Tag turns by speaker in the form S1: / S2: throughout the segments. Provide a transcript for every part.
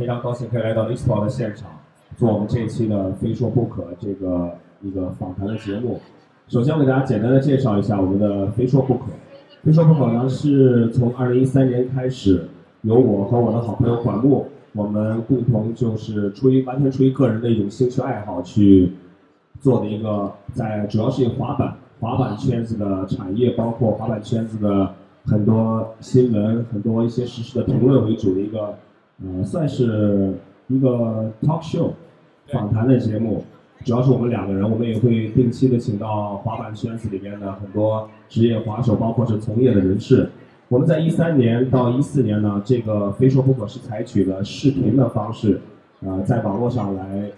S1: 非常高兴可以来到 e s p o 的现场，做我们这一期的《非说不可》这个一个访谈的节目。首先，我给大家简单的介绍一下我们的《非说不可》。《非说不可》呢，是从2013年开始，由我和我的好朋友管木，我们共同就是出于完全出于个人的一种兴趣爱好去做的一个，在主要是以滑板滑板圈子的产业，包括滑板圈子的很多新闻、很多一些实时的评论为主的一个。呃，算是一个 talk show 访谈的节目，主要是我们两个人，我们也会定期的请到滑板圈子里面的很多职业滑手，包括是从业的人士。我们在一三年到一四年呢，这个非说不可是采取了视频的方式，呃，在网络上来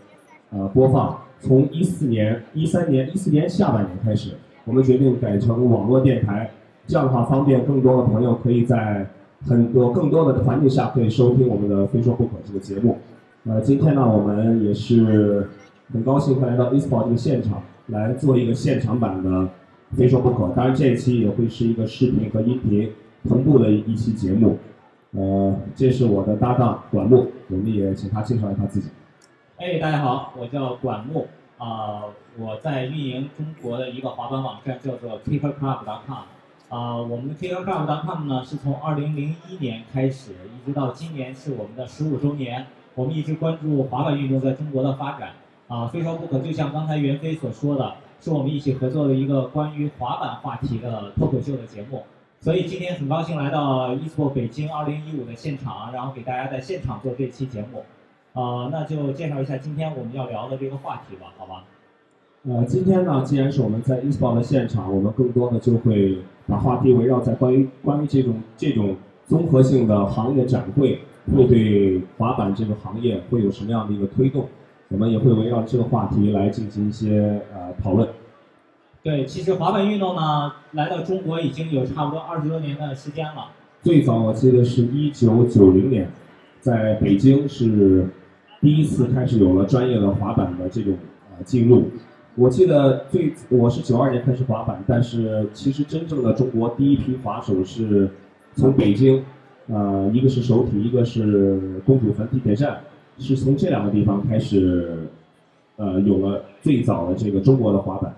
S1: 呃播放。从一四年、一三年、一四年下半年开始，我们决定改成网络电台，这样的话方便更多的朋友可以在。很多更多的环境下可以收听我们的《非说不可》这个节目。呃，今天呢，我们也是很高兴会来到 eSport 这个现场来做一个现场版的《非说不可》。当然，这一期也会是一个视频和音频同步的一期节目。呃，这是我的搭档管木，我们也请他介绍一下自己。
S2: 哎，大家好，我叫管木啊，我在运营中国的一个滑板网站，叫做 KickerClub.com。啊，我们的 KickerClub.com 呢，是从2001年开始，一直到今年是我们的十五周年。我们一直关注滑板运动在中国的发展。啊，非说不可，就像刚才袁飞所说的，是我们一起合作的一个关于滑板话题的脱口秀的节目。所以今天很高兴来到 eSport 北京2015的现场，然后给大家在现场做这期节目。啊，那就介绍一下今天我们要聊的这个话题吧，好吧？
S1: 呃，今天呢，既然是我们在 eSport 的现场，我们更多的就会把话题围绕在关于关于这种这种综合性的行业展会，会对滑板这个行业会有什么样的一个推动？我们也会围绕这个话题来进行一些呃讨论。
S2: 对，其实滑板运动呢，来到中国已经有差不多二十多年的时间了。
S1: 最早我记得是一九九零年，在北京是第一次开始有了专业的滑板的这种呃进入。我记得最我是九二年开始滑板，但是其实真正的中国第一批滑手是从北京，呃，一个是首体，一个是公主坟地铁站，是从这两个地方开始，呃，有了最早的这个中国的滑板。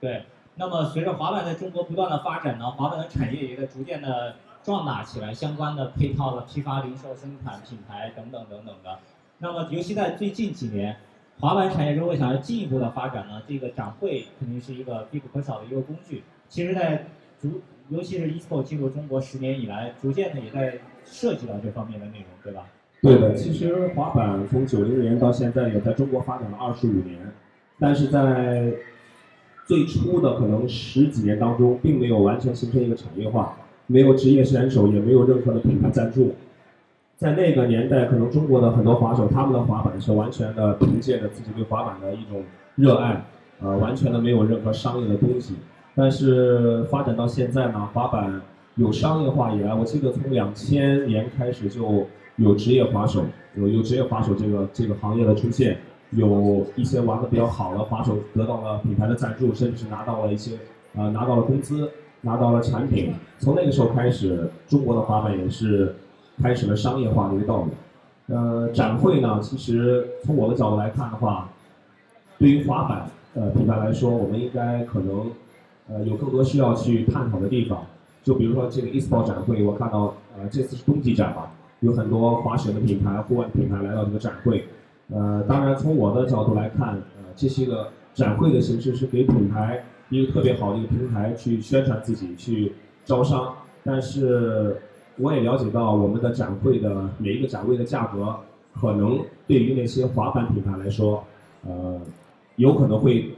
S2: 对，那么随着滑板在中国不断的发展呢，滑板的产业也在逐渐的壮大起来，相关的配套的批发、零售、生产、品牌等等等等的。那么尤其在最近几年。滑板产业如果想要进一步的发展呢，这个展会肯定是一个必不可少的一个工具。其实，在逐，尤其是 eSport 进入中国十年以来，逐渐的也在涉及到这方面的内容，对吧？
S1: 对的，其实滑板从九零年到现在也在中国发展了二十五年，但是在最初的可能十几年当中，并没有完全形成一个产业化，没有职业选手，也没有任何的品牌赞助。在那个年代，可能中国的很多滑手，他们的滑板是完全的凭借着自己对滑板的一种热爱，呃，完全的没有任何商业的东西。但是发展到现在呢，滑板有商业化以来，我记得从两千年开始就有职业滑手，有有职业滑手这个这个行业的出现，有一些玩的比较好的滑手得到了品牌的赞助，甚至拿到了一些呃拿到了工资，拿到了产品。从那个时候开始，中国的滑板也是。开始了商业化的一个道路。呃，展会呢，其实从我的角度来看的话，对于滑板呃品牌来说，我们应该可能呃有更多需要去探讨的地方。就比如说这个 eSport 展会，我看到呃这次是冬季展嘛，有很多滑雪的品牌、户外品牌来到这个展会。呃，当然从我的角度来看，呃，这些个展会的形式是给品牌一个特别好的一个平台去宣传自己、去招商，但是。我也了解到，我们的展会的每一个展位的价格，可能对于那些滑板品牌来说，呃，有可能会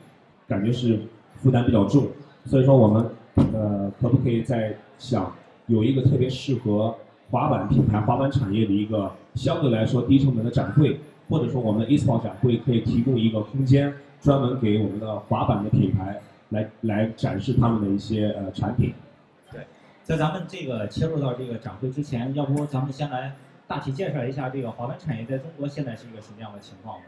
S1: 感觉是负担比较重。所以说，我们呃，可不可以在想有一个特别适合滑板品牌、滑板产业的一个相对来说低成本的展会，或者说我们 eSport 展会可以提供一个空间，专门给我们的滑板的品牌来来展示他们的一些呃产品。
S2: 在咱们这个切入到这个展会之前，要不咱们先来大体介绍一下这个滑板产业在中国现在是一个什么样的情况吧？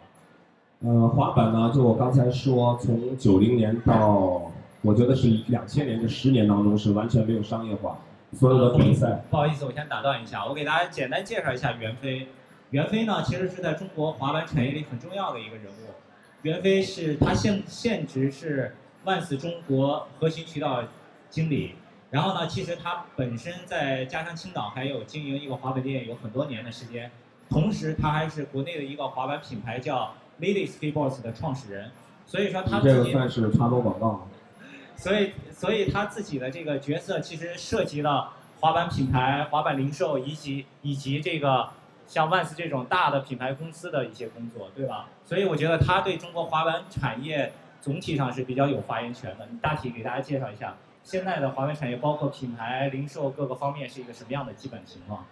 S1: 呃，滑板呢，就我刚才说，从九零年到我觉得是两千年这十年当中是完全没有商业化，所有的比赛。
S2: 不好意思，我先打断一下，我给大家简单介绍一下袁飞。袁飞呢，其实是在中国滑板产业里很重要的一个人物。袁飞是他现现职是万斯中国核心渠道经理。然后呢，其实他本身在家乡青岛还有经营一个滑板店有很多年的时间，同时他还是国内的一个滑板品牌叫 Lady Skateboards 的创始人。所以说他
S1: 这个算是插播广告。
S2: 所以，所以他自己的这个角色其实涉及了滑板品牌、滑板零售以及以及这个像万斯这种大的品牌公司的一些工作，对吧？所以我觉得他对中国滑板产业总体上是比较有发言权的。你大体给大家介绍一下现在的华为产业，包括品牌、零售各个方面是一个什么样的基本情况？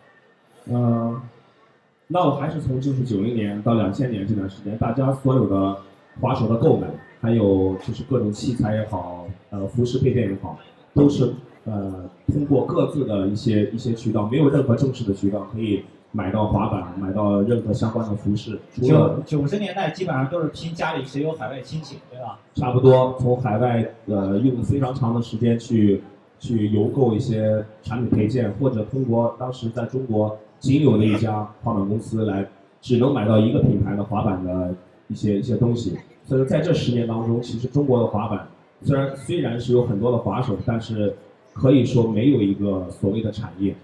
S1: 嗯，那我还是从就是九零年到两千年这段时间，大家所有的滑手的购买。还有就是各种器材也好，呃，服饰配件也好，都是呃通过各自的一些一些渠道，没有任何正式的渠道可以买到滑板，买到任何相关的服饰。
S2: 九九十年代基本上都是拼家里谁有海外亲戚，对吧？
S1: 差不多从海外呃用非常长的时间去去邮购一些产品配件，或者通过当时在中国仅有的一家滑板公司来，只能买到一个品牌的滑板的一些一些东西。所以说，在这十年当中，其实中国的滑板虽然虽然是有很多的滑手，但是可以说没有一个所谓的产业。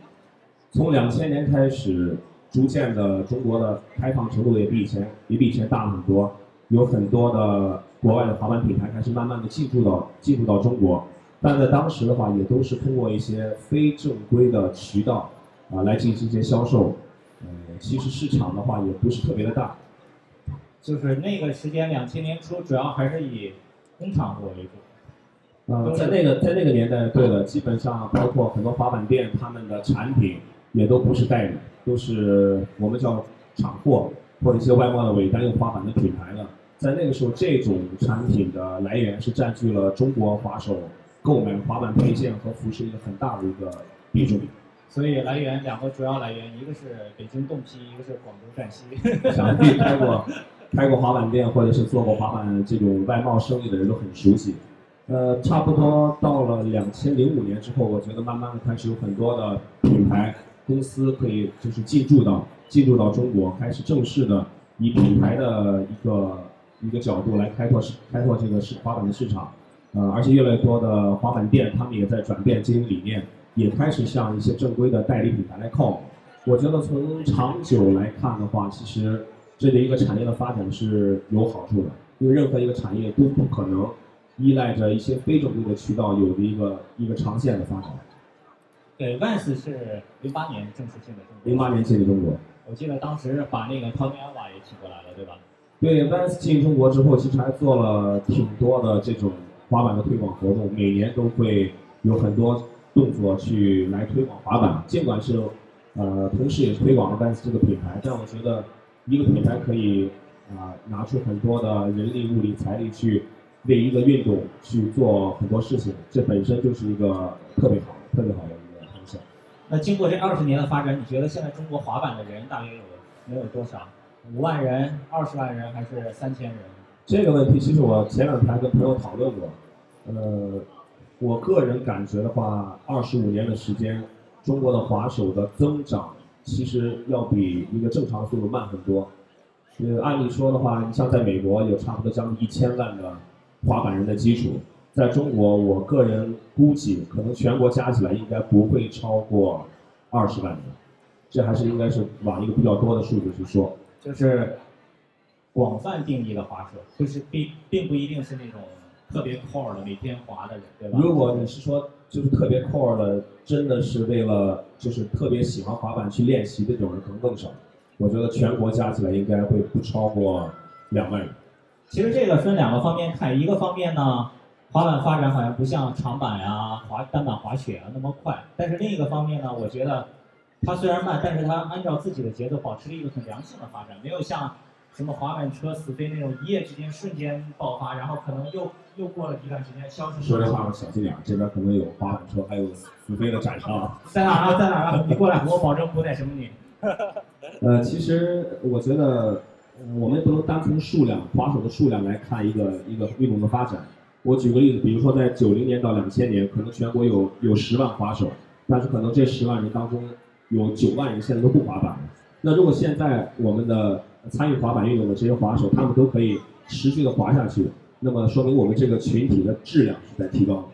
S1: 从两千年开始，逐渐的中国的开放程度也比以前也比以前大了很多，有很多的国外的滑板品牌开始慢慢的进驻到进入到中国，但在当时的话，也都是通过一些非正规的渠道啊来进行一些销售，呃，其实市场的话也不是特别的大。
S2: 就是那个时间，两千年初，主要还是以工厂货为主。
S1: 呃，在那个在那个年代，对的，基本上包括很多滑板店，他们的产品也都不是代理，都是我们叫厂货或者一些外贸的尾单用滑板的品牌了。在那个时候，这种产品的来源是占据了中国滑手购买滑板配件和服饰一个很大的一个比重。
S2: 所以来源两个主要来源，一个是北京冻批，一个是广州站西。
S1: 想必开过。开过滑板店或者是做过滑板这种外贸生意的人都很熟悉。呃，差不多到了两千零五年之后，我觉得慢慢的开始有很多的品牌公司可以就是进驻到进驻到中国，开始正式的以品牌的一个一个角度来开拓市开拓这个市滑板的市场。呃，而且越来越多的滑板店他们也在转变经营理念，也开始向一些正规的代理品牌来靠。我觉得从长久来看的话，其实。这对一个产业的发展是有好处的，因为任何一个产业都不可能依赖着一些非正规的渠道有的一个一个长线的发展。
S2: 对，Vans 是零八年正式进的中国。
S1: 零八年进的中国。
S2: 我记得当时把那个 Tony Alva 也请过来了，对吧？
S1: 对，Vans 进中国之后，其实还做了挺多的这种滑板的推广活动，每年都会有很多动作去来推广滑板。尽管是呃，同时也推广了 Vans 这个品牌，但我觉得。一个品牌可以啊拿出很多的人力、物力、财力去为一个运动去做很多事情，这本身就是一个特别好、特别好的。
S2: 那经过这二十年的发展，你觉得现在中国滑板的人大约有能有多少？五万人、二十万人还是三千人？
S1: 这个问题其实我前两天跟朋友讨论过。呃，我个人感觉的话，二十五年的时间，中国的滑手的增长。其实要比一个正常速度慢很多。呃，按理说的话，你像在美国有差不多将近一千万的滑板人的基础，在中国，我个人估计可能全国加起来应该不会超过二十万人。这还是应该是往一个比较多的数字去说。
S2: 就是广泛定义的滑手，就是并并不一定是那种特别 core 的每天滑的人，对吧？
S1: 如果你是说。就是特别 core 的，真的是为了就是特别喜欢滑板去练习的这种人可能更少。我觉得全国加起来应该会不超过两万人。
S2: 其实这个分两个方面看，一个方面呢，滑板发展好像不像长板呀、滑单板滑雪啊那么快。但是另一个方面呢，我觉得它虽然慢，但是它按照自己的节奏保持了一个很良性的发展，没有像。什么滑板车死飞那种一夜之间瞬间爆发，然后可能又又过了一段时间消失。
S1: 说这话小心点，这边可能有滑板车，还有死飞的展商。
S2: 在哪啊？在哪啊？你过来，我保证不带什么你。
S1: 呃，其实我觉得，我们不能单从数量滑手的数量来看一个一个运动的发展。我举个例子，比如说在九零年到两千年，可能全国有有十万滑手，但是可能这十万人当中有九万人现在都不滑板了。那如果现在我们的参与滑板运动的这些滑手，他们都可以持续的滑下去，那么说明我们这个群体的质量是在提高的。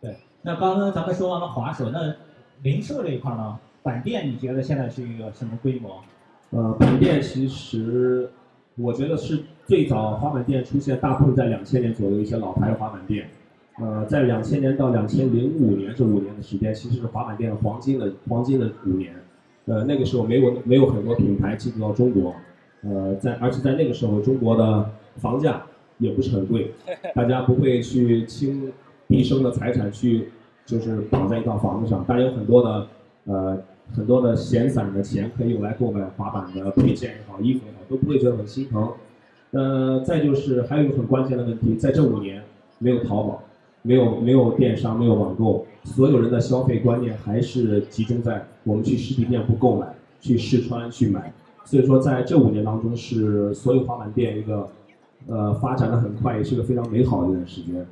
S2: 对，那刚刚咱们说完了滑手，那零售这一块呢？板店你觉得现在是一个什么规模？
S1: 呃，板店其实我觉得是最早滑板店出现，大部分在两千年左右一些老牌的滑板店。呃，在两千年到两千零五年这五年的时间，其实是滑板店的黄金的黄金的五年。呃，那个时候没有没有很多品牌进入到中国，呃，在而且在那个时候，中国的房价也不是很贵，大家不会去倾毕生的财产去就是绑在一套房子上，当然有很多的呃很多的闲散的钱可以用来购买滑板的配件也好，衣服也好，都不会觉得很心疼。呃，再就是还有一个很关键的问题，在这五年没有淘宝。没有没有电商，没有网购，所有人的消费观念还是集中在我们去实体店铺购买、去试穿、去买。所以说，在这五年当中，是所有滑板店一个呃发展的很快，也是个非常美好的一段时间。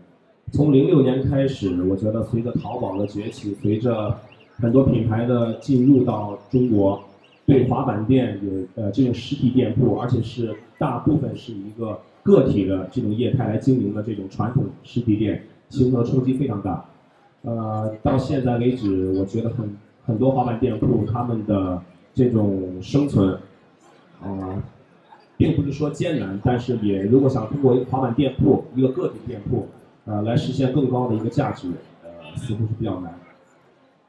S1: 从零六年开始，我觉得随着淘宝的崛起，随着很多品牌的进入到中国，对滑板店有呃这种实体店铺，而且是大部分是一个个体的这种业态来经营的这种传统实体店。形成的冲击非常大，呃，到现在为止，我觉得很很多滑板店铺他们的这种生存，啊，并不是说艰难，但是也如果想通过一个滑板店铺，一个个体店铺，呃，来实现更高的一个价值，呃，似乎是比较难。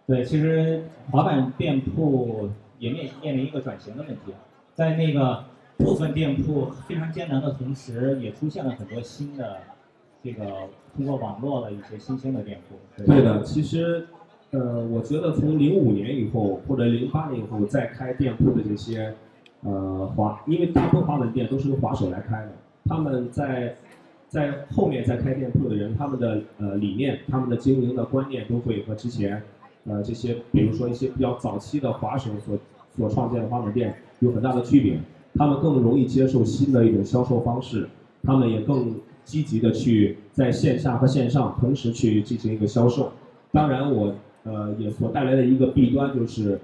S2: 对，其实滑板店铺也面面临一个转型的问题，在那个部分店铺非常艰难的同时，也出现了很多新的。这个通过网络的一些新兴的店铺，
S1: 对的。其实，呃，我觉得从零五年以后或者零八年以后再开店铺的这些，呃，华，因为大部分滑板店都是由华手来开的，他们在在后面再开店铺的人，他们的呃理念、他们的经营的观念都会和之前，呃，这些比如说一些比较早期的滑手所所创建的滑板店有很大的区别。他们更容易接受新的一种销售方式，他们也更。积极的去在线下和线上同时去进行一个销售，当然我呃也所带来的一个弊端就是，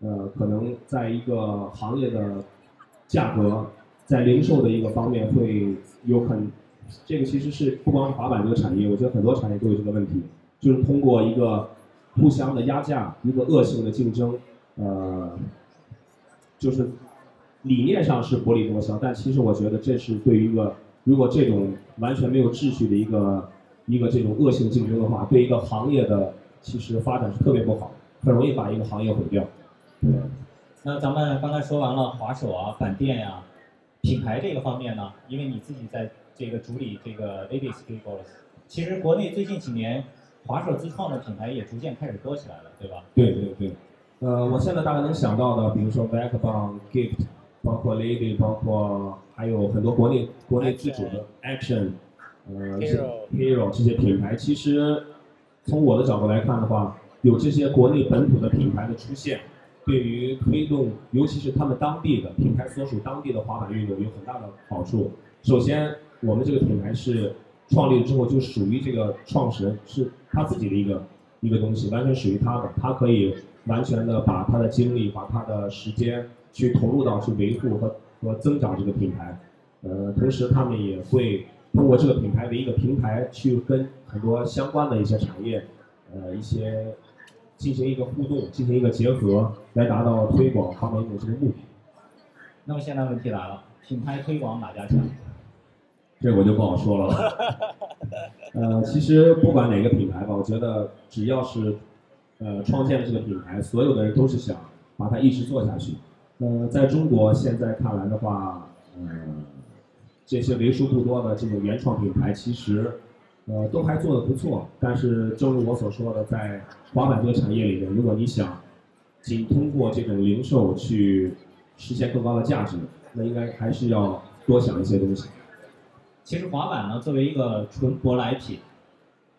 S1: 呃可能在一个行业的价格在零售的一个方面会有很，这个其实是不光是滑板这个产业，我觉得很多产业都有这个问题，就是通过一个互相的压价，一个恶性的竞争，呃，就是理念上是薄利多销，但其实我觉得这是对于一个。如果这种完全没有秩序的一个一个这种恶性竞争的话，对一个行业的其实发展是特别不好，很容易把一个行业毁掉。
S2: 对。那咱们刚才说完了滑手啊、板店呀、品牌这个方面呢，因为你自己在这个主理这个 Adidas，其实国内最近几年滑手自创的品牌也逐渐开始多起来了，对吧？
S1: 对对对。呃，我现在大概能想到的，比如说 Backbone、Gift。包括 Lady，包括还有很多国内国内自主的 Action，呃，Hero 这些品牌，其实从我的角度来看的话，有这些国内本土的品牌的出现，对于推动，尤其是他们当地的品牌所属当地的滑板运动有很大的好处。首先，我们这个品牌是创立之后就属于这个创始人是他自己的一个一个东西，完全属于他的，他可以完全的把他的精力，把他的时间。去投入到去维护和和增长这个品牌，呃，同时他们也会通过这个品牌为一个平台，去跟很多相关的一些产业，呃，一些进行一个互动，进行一个结合，来达到推广方面的这个目的。
S2: 那么现在问题来了，品牌推广哪家强？
S1: 这我就不好说了。呃，其实不管哪个品牌吧，我觉得只要是呃创建了这个品牌，所有的人都是想把它一直做下去。呃，在中国现在看来的话，呃，这些为数不多的这种原创品牌，其实，呃，都还做得不错。但是，正如我所说的，在滑板这个产业里面，如果你想仅通过这种零售去实现更高的价值，那应该还是要多想一些东西。
S2: 其实，滑板呢，作为一个纯舶来品，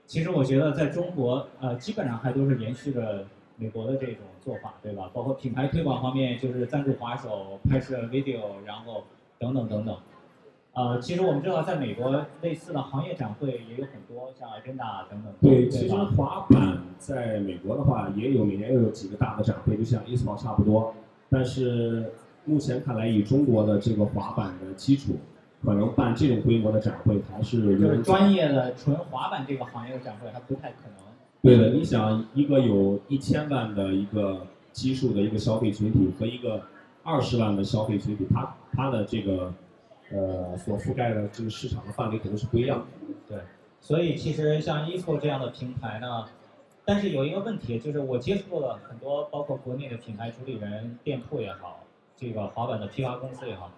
S2: 其实我觉得在中国，呃，基本上还都是延续着。美国的这种做法，对吧？包括品牌推广方面，就是赞助滑手、拍摄 video，然后等等等等。呃，其实我们知道，在美国类似的行业展会也有很多，像 Agenda 等等。
S1: 对，其实滑板在美国的话，也有每年又有几个大的展会，就像 e s p o r t 差不多。但是目前看来，以中国的这个滑板的基础，可能办这种规模的展会还是
S2: 就是专业的纯滑板这个行业的展会还不太可能。
S1: 对的，你想一个有一千万的一个基数的一个消费群体和一个二十万的消费群体，它它的这个呃所覆盖的这个市场的范围可能是不一样的。
S2: 对，所以其实像 ECO 这样的平台呢，但是有一个问题，就是我接触了很多，包括国内的品牌主理人、店铺也好，这个滑板的批发公司也好，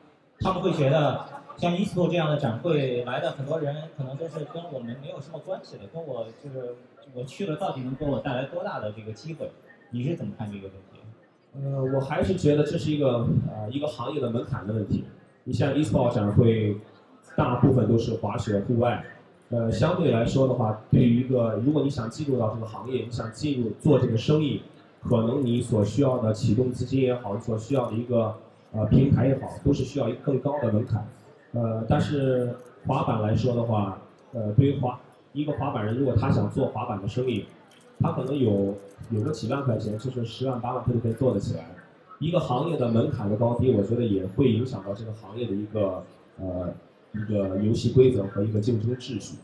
S2: 他们会觉得像 Easpo 这样的展会来的很多人，可能都是跟我们没有什么关系的，跟我就是我去了到底能给我带来多大的这个机会？你是怎么看这个问题？
S1: 呃，我还是觉得这是一个呃一个行业的门槛的问题。你像 Easpo 展会，大部分都是滑雪户外，呃，相对来说的话，对于一个如果你想进入到这个行业，你想进入做这个生意，可能你所需要的启动资金也好，所需要的一个呃平台也好，都是需要一个更高的门槛。呃，但是滑板来说的话，呃，对于滑一个滑板人，如果他想做滑板的生意，他可能有有个几万块钱，就是十万八万，他就可以做得起来。一个行业的门槛的高低，我觉得也会影响到这个行业的一个呃一个游戏规则和一个竞争秩序。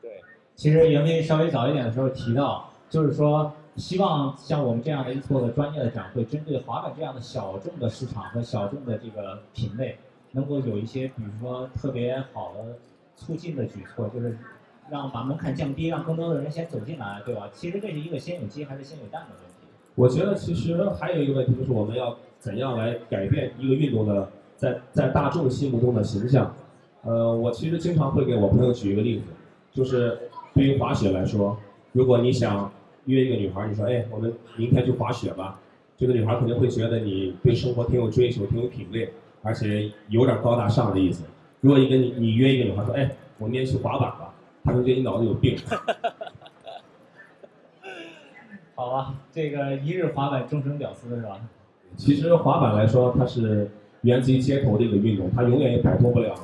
S2: 对其实袁飞稍微早一点的时候提到，就是说希望像我们这样的一做的专业的展会，针对滑板这样的小众的市场和小众的这个品类，能够有一些比如说特别好的促进的举措，就是让把门槛降低，让更多的人先走进来，对吧？其实这是一个先有鸡还是先有蛋的问题。
S1: 我觉得其实还有一个问题就是我们要怎样来改变一个运动的在在大众心目中的形象。呃，我其实经常会给我朋友举一个例子，就是对于滑雪来说，如果你想约一个女孩，你说，哎，我们明天去滑雪吧，这个女孩肯定会觉得你对生活挺有追求，挺有品味，而且有点高大上的意思。如果一个你你约一个女孩说，哎，我们明天去滑板吧，她可能觉得你脑子有病。
S2: 好吧，这个一日滑板，终生屌丝是吧？
S1: 其实滑板来说，它是源自于街头的一个运动，它永远也摆脱不了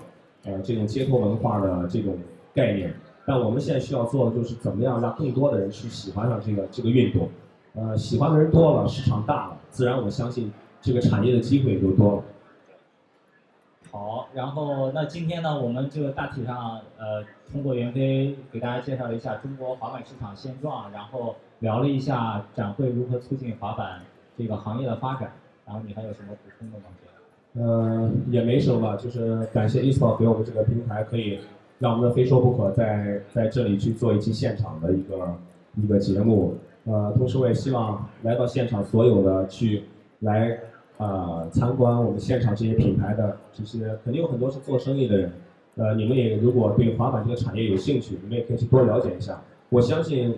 S1: 呃这种街头文化的这种概念。但我们现在需要做的就是怎么样让更多的人去喜欢上这个这个运动。呃，喜欢的人多了，市场大了，自然我相信这个产业的机会也就多了。
S2: 好，然后那今天呢，我们这个大体上呃，通过袁飞给大家介绍了一下中国滑板市场现状，然后聊了一下展会如何促进滑板这个行业的发展。然后你还有什么补充的吗？
S1: 呃，也没什么吧，就是感谢 eSport 给我们这个平台，可以让我们的非说不可在在这里去做一期现场的一个一个节目。呃，同时我也希望来到现场所有的去来啊、参观我们现场这些品牌的这些，肯定有很多是做生意的人。呃，你们也如果对滑板这个产业有兴趣，你们也可以去多了解一下。我相信，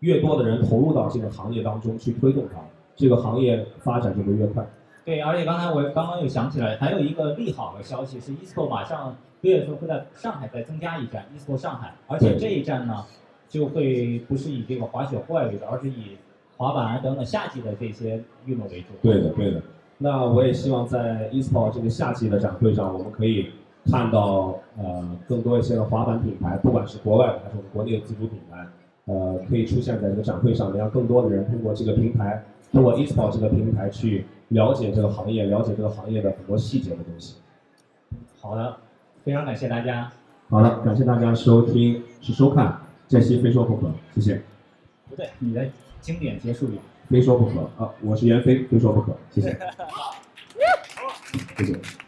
S1: 越多的人投入到这个行业当中去推动它，这个行业发展就会越快。
S2: 对，而且刚才我刚刚又想起来，还有一个利好的消息是，eSport 马上六月份会在上海再增加一站 eSport 上海，而且这一站呢，就会不是以这个滑雪户外为主，而是以滑板啊等等夏季的这些运动为主。
S1: 对的，对的。那我也希望在 eSport 这个夏季的展会上，我们可以看到呃更多一些的滑板品牌，不管是国外的还是我们国内的自主品牌，呃，可以出现在这个展会上，让更多的人通过这个平台，通过 eSport 这个平台去了解这个行业，了解这个行业的很多细节的东西。
S2: 好的，非常感谢大家。
S1: 好的，感谢大家收听是收看这期非说不可，谢谢。
S2: 不对，你的经典结束语。
S1: 非说不可啊，我是袁飞，非说不可，谢谢。谢谢。